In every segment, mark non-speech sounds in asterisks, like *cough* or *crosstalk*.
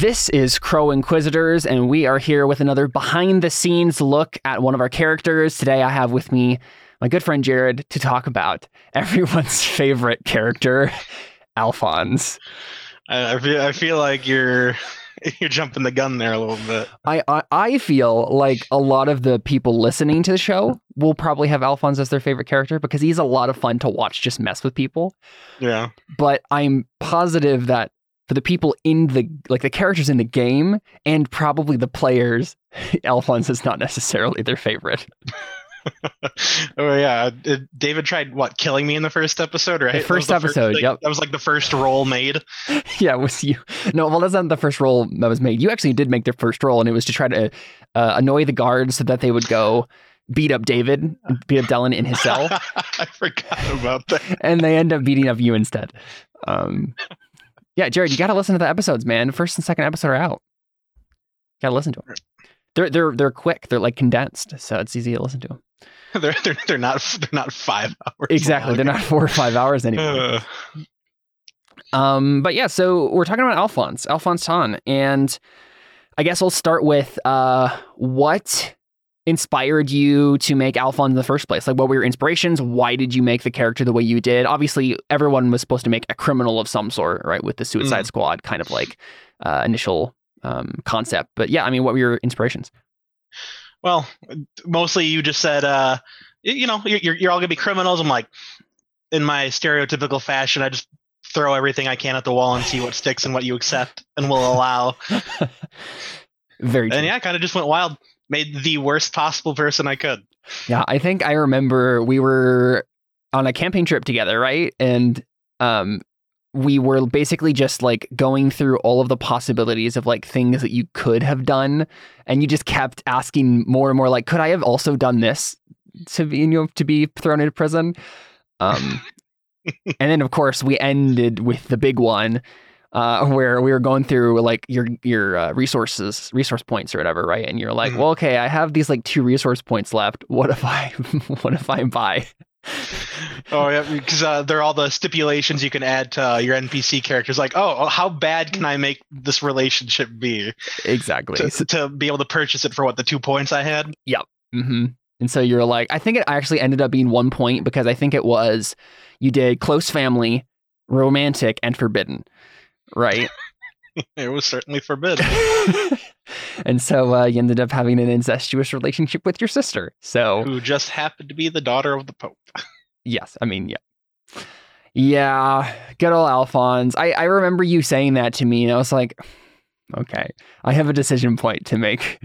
This is Crow Inquisitors, and we are here with another behind the scenes look at one of our characters. Today, I have with me my good friend Jared to talk about *laughs* everyone's favorite character, Alfons. I, I feel I feel like you're *laughs* you're jumping the gun there a little bit. I, I I feel like a lot of the people listening to the show will probably have Alfons as their favorite character because he's a lot of fun to watch just mess with people. Yeah. But I'm positive that for the people in the like the characters in the game and probably the players, *laughs* Alfons is not necessarily their favorite. *laughs* *laughs* oh yeah, David tried what killing me in the first episode, right? The That was first episode, yep. That was like the first roll made. yeah, it was you. No, well, that's not the first roll that was made. You actually did make the first roll, and it was to try to uh, annoy the guards so that they would go beat up David, beat up Dylan in his cell, I forgot about that. and they end up beating up you instead. Um, yeah, Jared, you got to listen to the episodes, man. First and second episode are out. Got to listen to them. They're they're they're quick. They're like condensed, so it's easy to listen to them. *laughs* They're, they're they're not they're not five hours. Exactly, they're not four or five hours anymore. *laughs* Um, but yeah, so we're talking about Alfons, Alfons Tahn, and I guess I'll start with uh, what inspired you to make Alfons in the first place? Like, what were your inspirations? Why did you make the character the way you did? Obviously, everyone was supposed to make a criminal of some sort, right? With the Suicide Squad kind of like uh, initial um, concept. But yeah, I mean, what were your inspirations? well, mostly you just said, uh, you know, you're you're all gonna be criminals. I'm like, in my stereotypical fashion, I just throw everything I can at the wall and see what sticks and what you accept and will allow. *laughs* Very true. And yeah, I kind of just went wild. Made the worst possible person I could. Yeah, I think I remember we were on a camping trip together, right? And um we were basically just like going through all of the possibilities of like things that you could have done and you just kept asking more and more like could I have also done this to be you know to be thrown into prison? Um *laughs* and then of course we ended with the big one uh, *laughs* where we were going through like your your uh, resources, resource points or whatever, right? And you're like, Mhm. well, okay, I have these like two resource points left. *laughs* What if I, *laughs* what if I buy? Oh yeah, because uh, they're all the stipulations you can add to uh, your NPC characters. Like, oh, how bad can I make this relationship be Exactly. to, to be able to purchase it for what the two points I had? hmm And so you're like, I think it actually ended up being one point because I think it was you did close family, romantic, and forbidden, right? *laughs* It was certainly forbidden. *laughs* and so uh, you ended up having an incestuous relationship with your sister. So who just happened to be the daughter of the Pope. *laughs* Yes, I mean, yeah. Yeah, good old Alfons. I, I remember you saying that to me, and I was like, okay, I have a decision point to make.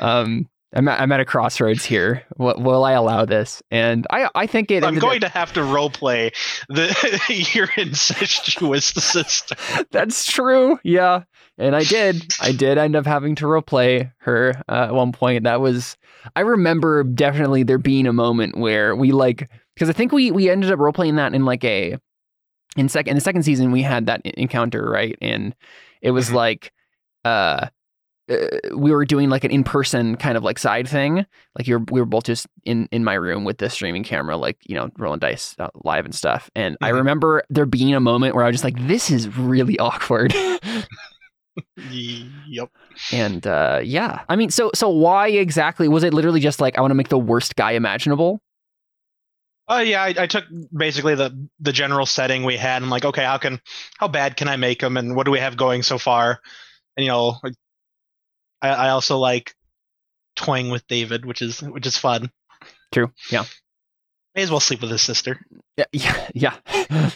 Um, I'm at, I'm at a crossroads here. Will, will I allow this? And I, I think it. I'm going to have to roleplay the *laughs* your incestuous *laughs* sister. That's true. Yeah, and I did. I did end up having to roleplay her uh, at one point. That was. I remember definitely there being a moment where we like because I think we we ended up roleplaying that in like a in second in the second season we had that encounter right and it was Mhm. like uh, uh we were doing like an in-person kind of like side thing like you're we were both just in in my room with the streaming camera like you know rolling dice uh, live and stuff and i Mhm. remember there being a moment where i was just like this is really *laughs* awkward yep. and uh yeah i mean so so why exactly was it literally just like i want to make the worst guy imaginable Oh yeah, I, I took basically the the general setting we had. and I'm like, okay, how can how bad can I make them, and what do we have going so far? And you know, like, I, I also like toying with David, which is which is fun. true yeah May as well sleep with his sister, yeah *laughs* yeah yeah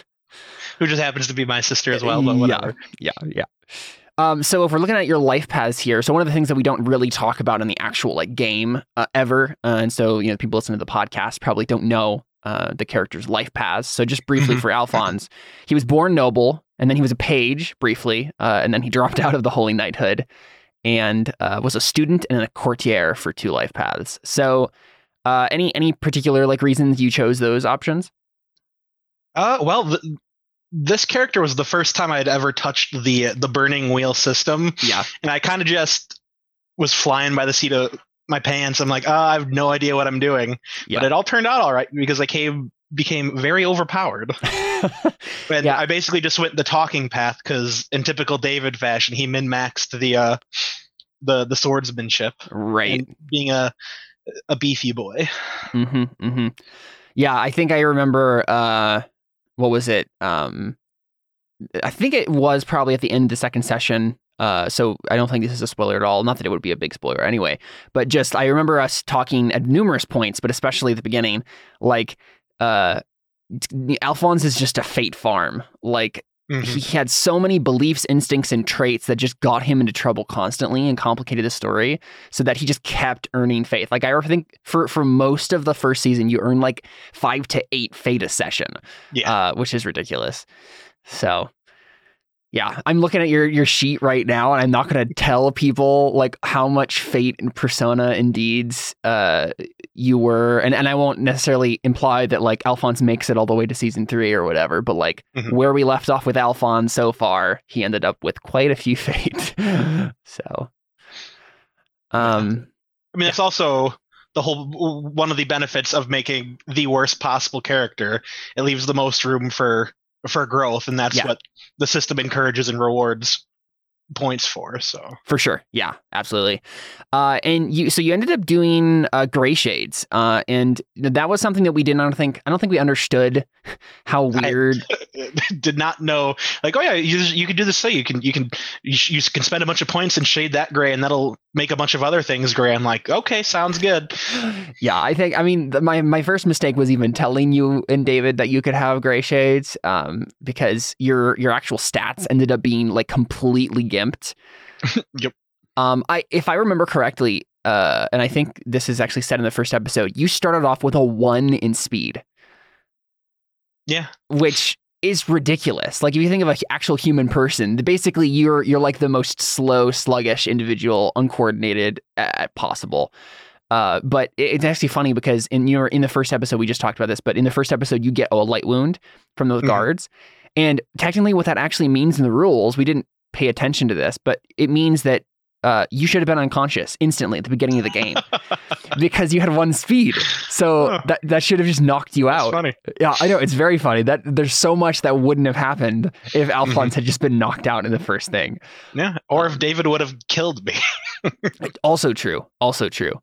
who just happens to be my sister as well. But Yeah. whatever. Yeah, yeah. Um, so if we're looking at your life paths here, so one of the things that we don't really talk about in the actual like game uh, ever, uh, and so you know people listening to the podcast probably don't know uh, the character's life paths. So just briefly Mhm. for Alfons, he was born noble, and then he was a page briefly, uh, and then he *laughs* dropped out of the holy knighthood, and uh, was a student and a courtier for two life paths. So, uh, any any particular like reasons you chose those options? Uh, well, th- this character was the first time I had ever touched the the burning wheel system, Yeah, and I kind of just was flying by the seat of my pants. I'm like, oh, I have no idea what I'm doing. Yeah. But it all turned out all right because I came became very overpowered. *laughs* and Yeah. I basically just went the talking path because, in typical David fashion, he min maxed the uh, the the swordsmanship right. being a a beefy boy. Mm-hmm, mm-hmm. Yeah, I think I remember. Uh, what was it? Um, I think it was probably at the end of the second session. Uh, so I don't think this is a spoiler at all. Not that it would be a big spoiler anyway, but just I remember us talking at numerous points, but especially at the beginning, like uh, Alfons is just a fate farm. Like Mhm. he had so many beliefs, instincts, and traits that just got him into trouble constantly and complicated the story so that he just kept earning fate. Like I think for for most of the first season, you earn like five to eight fate a session, Yeah. uh, which is ridiculous. So. Yeah, I'm looking at your your sheet right now, and I'm not going to tell people like how much fate and persona and deeds uh, you were, and, and I won't necessarily imply that like Alfons makes it all the way to season three or whatever, but like Mhm. where we left off with Alfons so far, he ended up with quite a few *laughs* fate. so, um, I mean, it's also the whole one of the benefits of making the worst possible character. It leaves the most room for for growth, and that's Yeah. what the system encourages and rewards points for. So for sure, yeah, absolutely. Uh, and you, so you ended up doing uh, Gray Shades, uh, and that was something that we did not think. I don't think we understood how I- *laughs* weird. did not know like oh yeah you you can do this thing you can you can you, you can spend a bunch of points and shade that gray and that'll make a bunch of other things gray i'm like okay sounds good *gasps* yeah, I think. I mean, the, my my first mistake was even telling you and David that you could have gray shades, um, because your your actual stats ended up being like completely gimped. *laughs* Yep. Um, I if I remember correctly, uh, and I think this is actually said in the first episode, you started off with a one in speed, yeah which is ridiculous. Like if you think of an actual human person, basically you're you're like the most slow, sluggish individual, uncoordinated at possible. Uh, but it's actually funny because in your in the first episode we just talked about this, but in the first episode you get a light wound from those Mhm. guards, and technically what that actually means in the rules, we didn't pay attention to this, but it means that uh, you should have been unconscious instantly at the beginning of the game *laughs* because you had one speed. So Huh. that that should have just knocked you That's out. funny Yeah, I know it's very funny that there's so much that wouldn't have happened if Alfons had just been knocked out in the first thing. yeah or Um, if david would have killed me *laughs* Also true. Also true.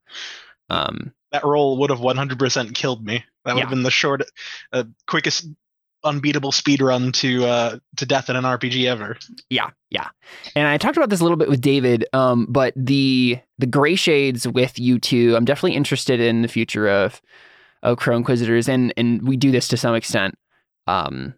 Um, that roll would have 100% killed me that would Yeah. have been the short uh, quickest unbeatable speed run to uh to death in an rpg ever yeah, yeah. And I talked about this a little bit with David, um, but the the gray shades with you two, I'm definitely interested in the future of of Crow Inquisitors, and and we do this to some extent um,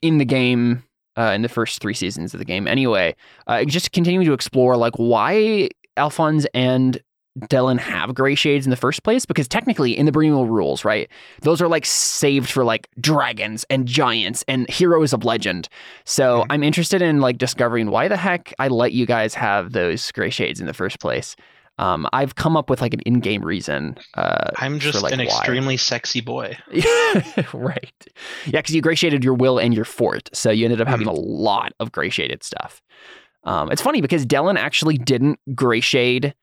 in the game. Uh, in the first three seasons of the game, anyway, uh, just continuing to explore like why Alfons and Dylan have gray shades in the first place because technically in the Brimo rules, right, those are like saved for like dragons and giants and heroes of legend. So Mhm. I'm interested in like discovering why the heck I let you guys have those gray shades in the first place. Um, I've come up with like an in-game reason. Uh, i'm just like, an why. extremely sexy boy *laughs* right. Yeah, because you gray shaded your will and your fort, so you ended up having Mhm. a lot of gray shaded stuff. Um, it's funny because Dylan actually didn't gray shade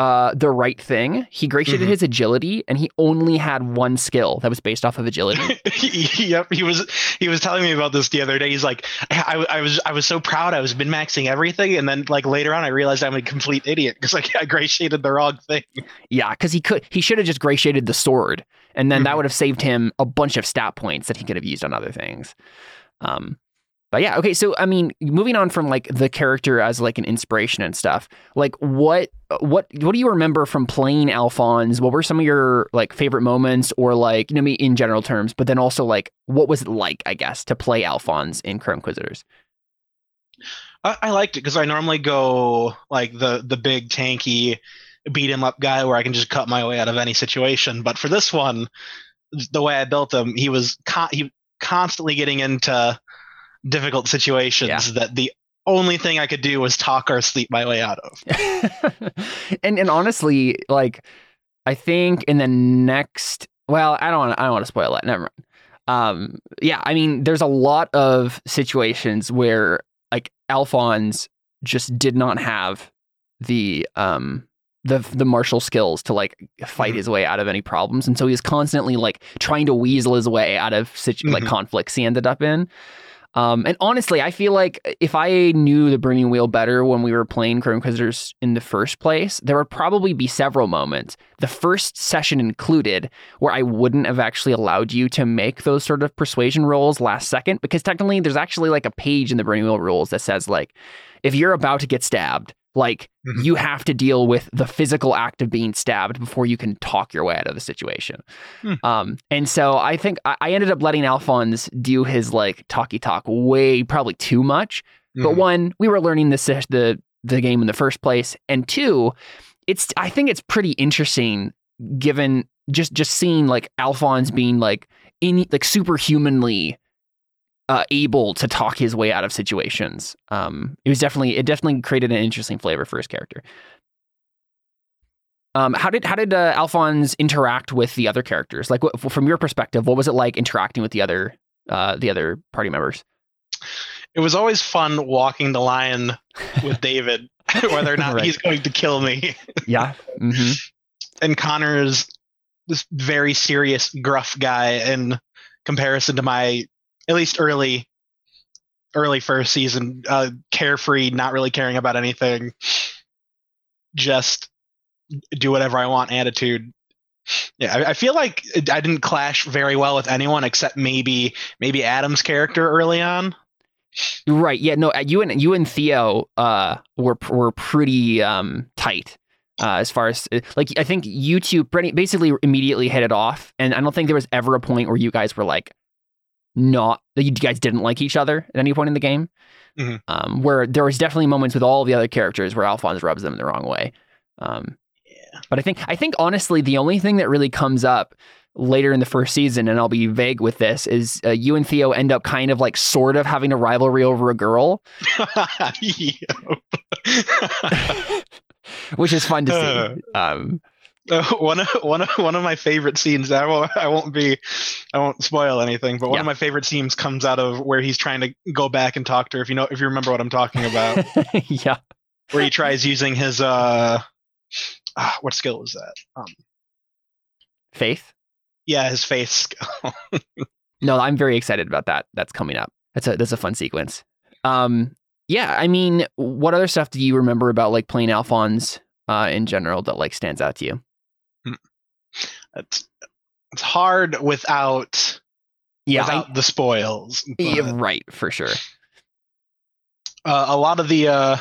uh, the right thing. He gray shaded Mhm. his agility, and he only had one skill that was based off of agility. *laughs* yep he was he was telling me about this the other day he's like I, I was i was so proud i was min maxing everything and then like later on i realized i'm a complete idiot because like *laughs* i gray shaded the wrong thing yeah, because he could he should have just gray shaded the sword, and then that Mhm. would have saved him a bunch of stat points that he could have used on other things. Um, but yeah, okay. So I mean, moving on from like the character as like an inspiration and stuff. Like what what what do you remember from playing Alfons? What were some of your like favorite moments, or like you know me in general terms, but then also like what was it like, I guess, to play Alfons in Crow Inquisitors? i, I liked it because i normally go like the the big tanky beat him up guy where i can just cut my way out of any situation but for this one the way i built him he was con- he constantly getting into difficult situations that the only thing i could do was talk or sleep my way out of *laughs* and and honestly, like I think in the next well, I don't want I don't want to spoil it. Never mind. Um yeah, I mean there's a lot of situations where like Alfons just did not have the um the the martial skills to like fight Mhm. his way out of any problems, and so he's constantly like trying to weasel his way out of situ- like Mhm. conflicts he ended up in. Um, and honestly, I feel like if I knew the Burning Wheel better when we were playing Crow Inquisitors in the first place, there would probably be several moments, the first session included, where I wouldn't have actually allowed you to make those sort of persuasion rolls last second, because technically there's actually like a page in the Burning Wheel rules that says like, if you're about to get stabbed, like Mhm. you have to deal with the physical act of being stabbed before you can talk your way out of the situation. Hmm. Um, and so I think I, I ended up letting Alfons do his like talky talk way probably too much. But Mhm. one, we were learning this the the game in the first place, and two, it's I think it's pretty interesting given just just seeing like Alfons being like in like superhumanly uh, able to talk his way out of situations. Um, it was definitely it definitely created an interesting flavor for his character. Um, how did how did uh, Alfons interact with the other characters? Like, what, from your perspective, what was it like interacting with the other uh, the other party members? it was always fun walking the line with *laughs* David, *laughs* whether or not Right. he's going to kill me. Yeah. hmm and Connor's is this very serious, gruff guy in comparison to my at least early, early first season, uh, carefree, not really caring about anything, just do whatever I want attitude. Yeah, I, I feel like I didn't clash very well with anyone except maybe maybe Adam's character early on. Right. Yeah. No. uh, You and you and Theo uh, were were pretty um, tight uh, as far as like I think you two basically immediately hit it off, and I don't think there was ever a point where you guys were like not that you guys didn't like each other at any point in the game. Mhm. Um, where there was definitely moments with all the other characters where Alfons rubs them the wrong way. Um, Yeah. But I think I think honestly the only thing that really comes up later in the first season, and I'll be vague with this, is uh, you and Theo end up kind of like sort of having a rivalry over a girl, *laughs* *laughs* *laughs* which is fun to see. Um, Uh, *laughs* one of one of one of my favorite scenes. I won't I won't be I won't spoil anything, but one Yeah. of my favorite scenes comes out of where he's trying to go back and talk to her. If you know if you remember what I'm talking about, *laughs* yeah. where he tries using his uh, ah, what skill is that? Um, Faith. yeah, his faith skill. *laughs* No, I'm very excited about that. That's coming up. That's a that's a fun sequence. Um, yeah, I mean, what other stuff do you remember about like playing Alfons uh, in general that like stands out to you? It's it's hard without Yeah, I- without the spoils. yeah, right, for sure. uh, a lot of the uh,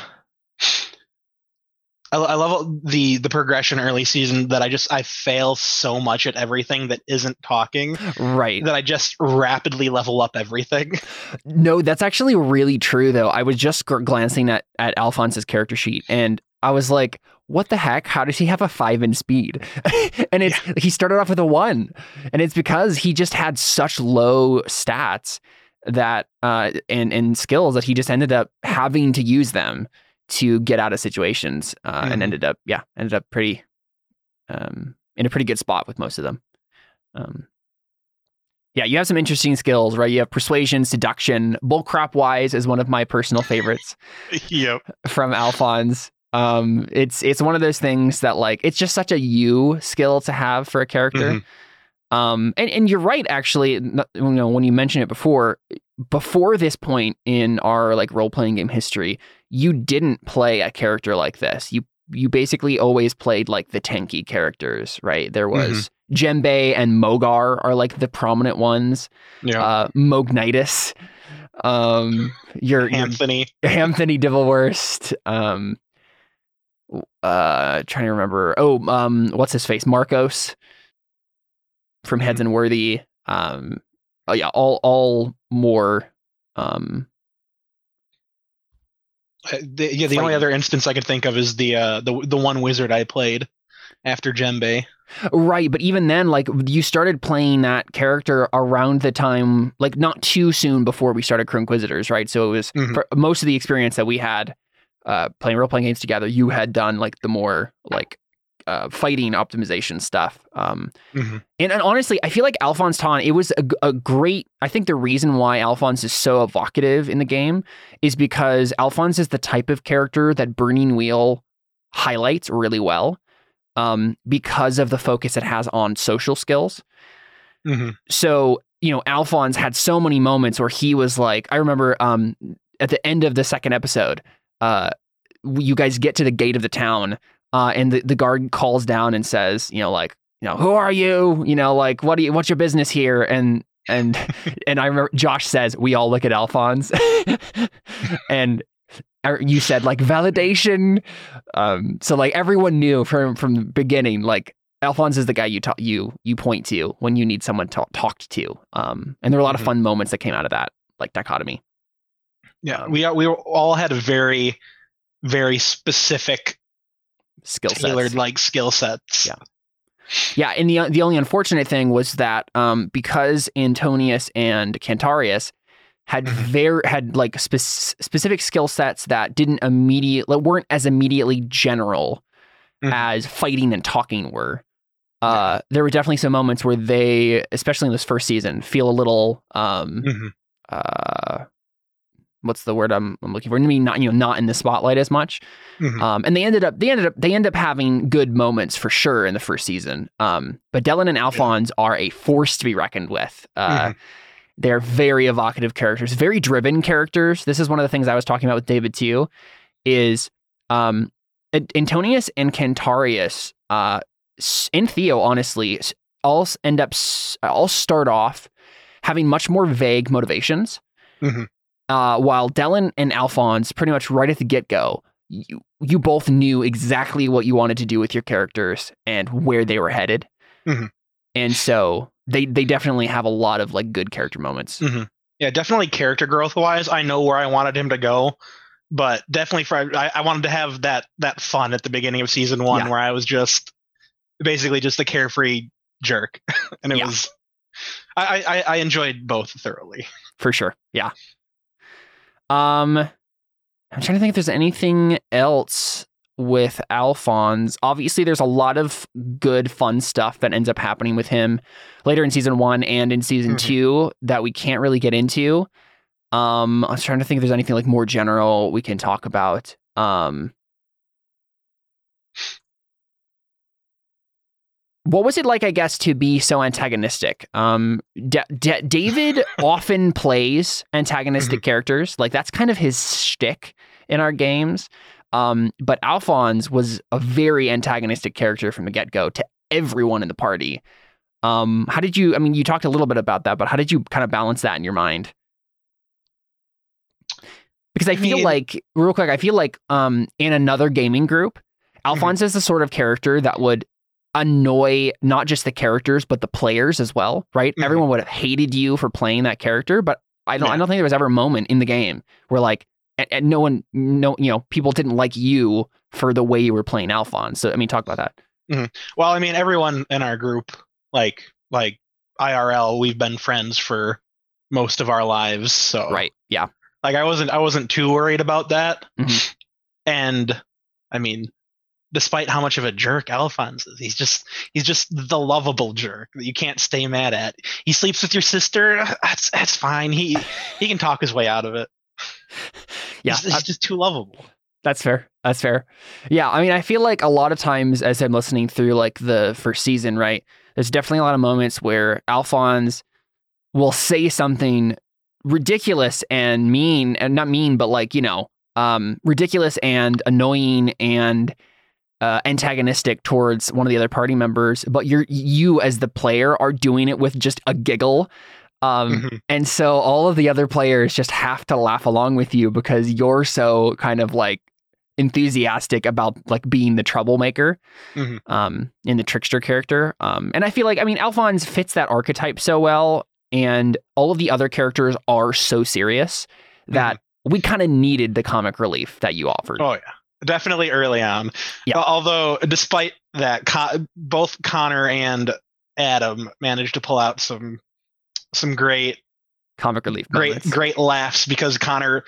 I, I love the the progression early season that I just I fail so much at everything that isn't talking Right. that I just rapidly level up everything. *laughs* No, that's actually really true, though. I was just gr- glancing at, at Alfons's character sheet and I was like, what the heck? How does he have a five in speed? *laughs* and it's he started off with a one. And it's because he just had such low stats that uh and, and skills that he just ended up having to use them to get out of situations uh, and Mhm. ended up yeah, ended up pretty um in a pretty good spot with most of them. Um yeah, you have some interesting skills, right? You have persuasion, seduction. Bullcrap wise is one of my personal favorites *laughs* yep. from Alfons. Um, it's it's one of those things that like it's just such a you skill to have for a character. Mhm. Um, and and you're right, actually. You know, when you mentioned it before, before this point in our like role playing game history, you didn't play a character like this. You you basically always played like the tanky characters, right? There was Djembe and Mogar are like the prominent ones. Yeah. Uh, Mognitus, um, *laughs* your, your Anthony. Anthony Divilworst. Um, uh, trying to remember. Oh, um, what's his face? Marcos from Heads and Worthy. Um, oh yeah, all all more. Um, Uh, the, yeah, the only other instance I could think of is the uh, the the one wizard I played after Jembe. right, but even then, like you started playing that character around the time, like not too soon before we started Crow Inquisitors, right? So it was Mhm. for most of the experience that we had uh, playing role playing games together. You had done like the more like uh, fighting optimization stuff. Um, Mhm. And, and honestly, I feel like Alfons Tahn, it was a, a, great. I think the reason why Alfons is so evocative in the game is because Alfons is the type of character that Burning Wheel highlights really well. um, because of the focus it has on social skills. hmm So, you know, Alfons had so many moments where he was like, I remember um, at the end of the second episode, uh, you guys get to the gate of the town, uh, and the, the guard calls down and says, you know, like, you know, who are you? You know, like, what do you, what's your business here? And, and, *laughs* and I remember Josh says, we all look at Alfons. *laughs* and you said like validation. Um, so like everyone knew from, from the beginning, like, Alfons is the guy you talk, you you point to when you need someone to, talked to. Um, and there were a lot Mhm. of fun moments that came out of that, like dichotomy. Yeah, Um, we are, we all had a very, very specific, Skill tailored sets. like skill sets. Yeah. Yeah, and the the only unfortunate thing was that um, because Antonius and Cantarius had Mhm. very had like spec- specific skill sets that didn't immediately weren't as immediately general Mhm. as fighting and talking were. Uh, there were definitely some moments where they, especially in this first season, feel a little um, Mhm. uh, what's the word I'm, I'm looking for? I mean, not you know, not in the spotlight as much. Mhm. Um, and they ended up, they ended up, they end up having good moments for sure in the first season. Um, but Dylan and Alfons are a force to be reckoned with. Uh, Mhm. They're very evocative characters, very driven characters. This is one of the things I was talking about with David too. Is um, Antonius and Cantarius, uh, and Theo, honestly, all end up, all start off having much more vague motivations. Mhm. Uh, while Dylan and Alfons, pretty much right at the get go, you, you both knew exactly what you wanted to do with your characters and where they were headed. Mhm. And so they they definitely have a lot of like good character moments. Mhm. Yeah, definitely character growth wise, I know where I wanted him to go, but definitely for I, I wanted to have that that fun at the beginning of season one Yeah. where I was just basically just a carefree jerk, *laughs* and it Yeah. was I, I I enjoyed both thoroughly. for sure. Yeah. Um, I'm trying to think if there's anything else with Alfons. Obviously, there's a lot of good, fun stuff that ends up happening with him later in season one and in season Mhm. two that we can't really get into. Um, I was trying to think if there's anything like more general we can talk about. Um, what was it like, I guess, to be so antagonistic? Um, D- D- David *laughs* often plays antagonistic characters. Like that's kind of his shtick in our games. Um, but Alfons was a very antagonistic character from the get go to everyone in the party. Um, how did you? I mean, you talked a little bit about that, but how did you kind of balance that in your mind? Because I I feel mean- like, real quick, I feel like um, in another gaming group, Alfons is the sort of character that would annoy not just the characters but the players as well, right? Mhm. Everyone would have hated you for playing that character, but I don't. I don't think there was ever a moment in the game where like, and, and no one, no, you know, people didn't like you for the way you were playing Alfons. So I mean, talk about that. Well, I mean, everyone in our group, like like IRL, we've been friends for most of our lives, so Right? Yeah. like I wasn't I wasn't too worried about that. Mhm. And I mean, despite how much of a jerk Alfons is, he's just he's just the lovable jerk that you can't stay mad at. He sleeps with your sister. That's that's fine. He he can talk his way out of it. Yeah, he's, he's just too lovable. That's fair. That's fair. Yeah, I mean, I feel like a lot of times as I'm listening through like the first season, right? There's definitely a lot of moments where Alfons will say something ridiculous and mean, and not mean, but like you know, um, ridiculous and annoying and uh, antagonistic towards one of the other party members. But you're you as the player are doing it with just a giggle. Um, Mhm. and so all of the other players just have to laugh along with you because you're so kind of like enthusiastic about like being the troublemaker Mhm. um, in the trickster character. Um, and I feel like, I mean, Alfons fits that archetype so well. And all of the other characters are so serious that we kind of needed the comic relief that you offered. Oh yeah, definitely early on. Yeah. Al- Although, despite that, Con- both Connor and Adam managed to pull out some some great comic relief. great moments. great laughs because Connor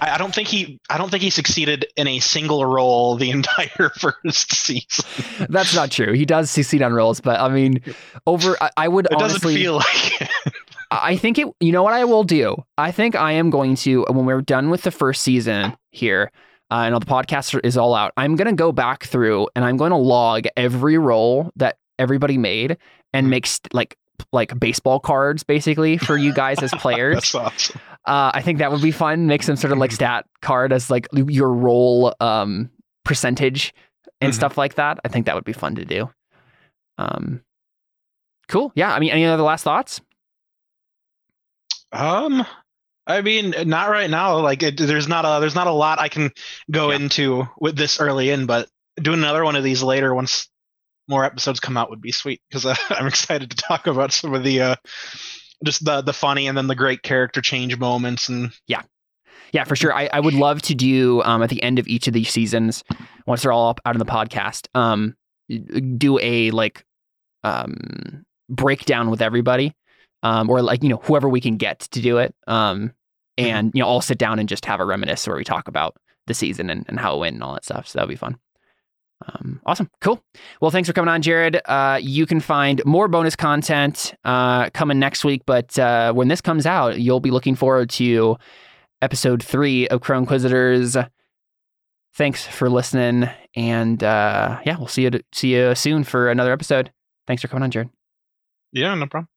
I, I don't think he I don't think he succeeded in a single role the *laughs* entire first season. That's not true. He does succeed on roles but I mean, over, I, I would It doesn't honestly. feel like it. *laughs* I think it. You know what I will do? I think I am going to when we're done with the first season here. Uh, and the podcast is all out. I'm going to go back through and I'm going to log every roll that everybody made and make st- like like baseball cards basically for you guys as *laughs* players. That's awesome. Uh, I think that would be fun. Make some sort of like stat card as like your roll um, percentage and Mhm. stuff like that. I think that would be fun to do. Um, cool. Yeah. I mean, any other last thoughts? Um, I mean, not right now. Like, it, there's not a there's not a lot I can go Yeah. into with this early in, but doing another one of these later once more episodes come out would be sweet because uh, *laughs* I'm excited to talk about some of the uh, just the the funny and then the great character change moments and Yeah, yeah, for sure. I, I would love to do um, at the end of each of these seasons, once they're all up out in the podcast, um, do a like um, breakdown with everybody, um, or like you know whoever we can get to do it, um, and you know all sit down and just have a reminisce where we talk about the season and, and how it went and all that stuff. So that'll be fun. Um, awesome, cool. Well, thanks for coming on, Jared. Uh, you can find more bonus content uh, coming next week, but uh, when this comes out, you'll be looking forward to episode three of Crow Inquisitors. Thanks for listening, and uh, yeah, we'll see you see you soon for another episode. Thanks for coming on, Jared. yeah, no problem.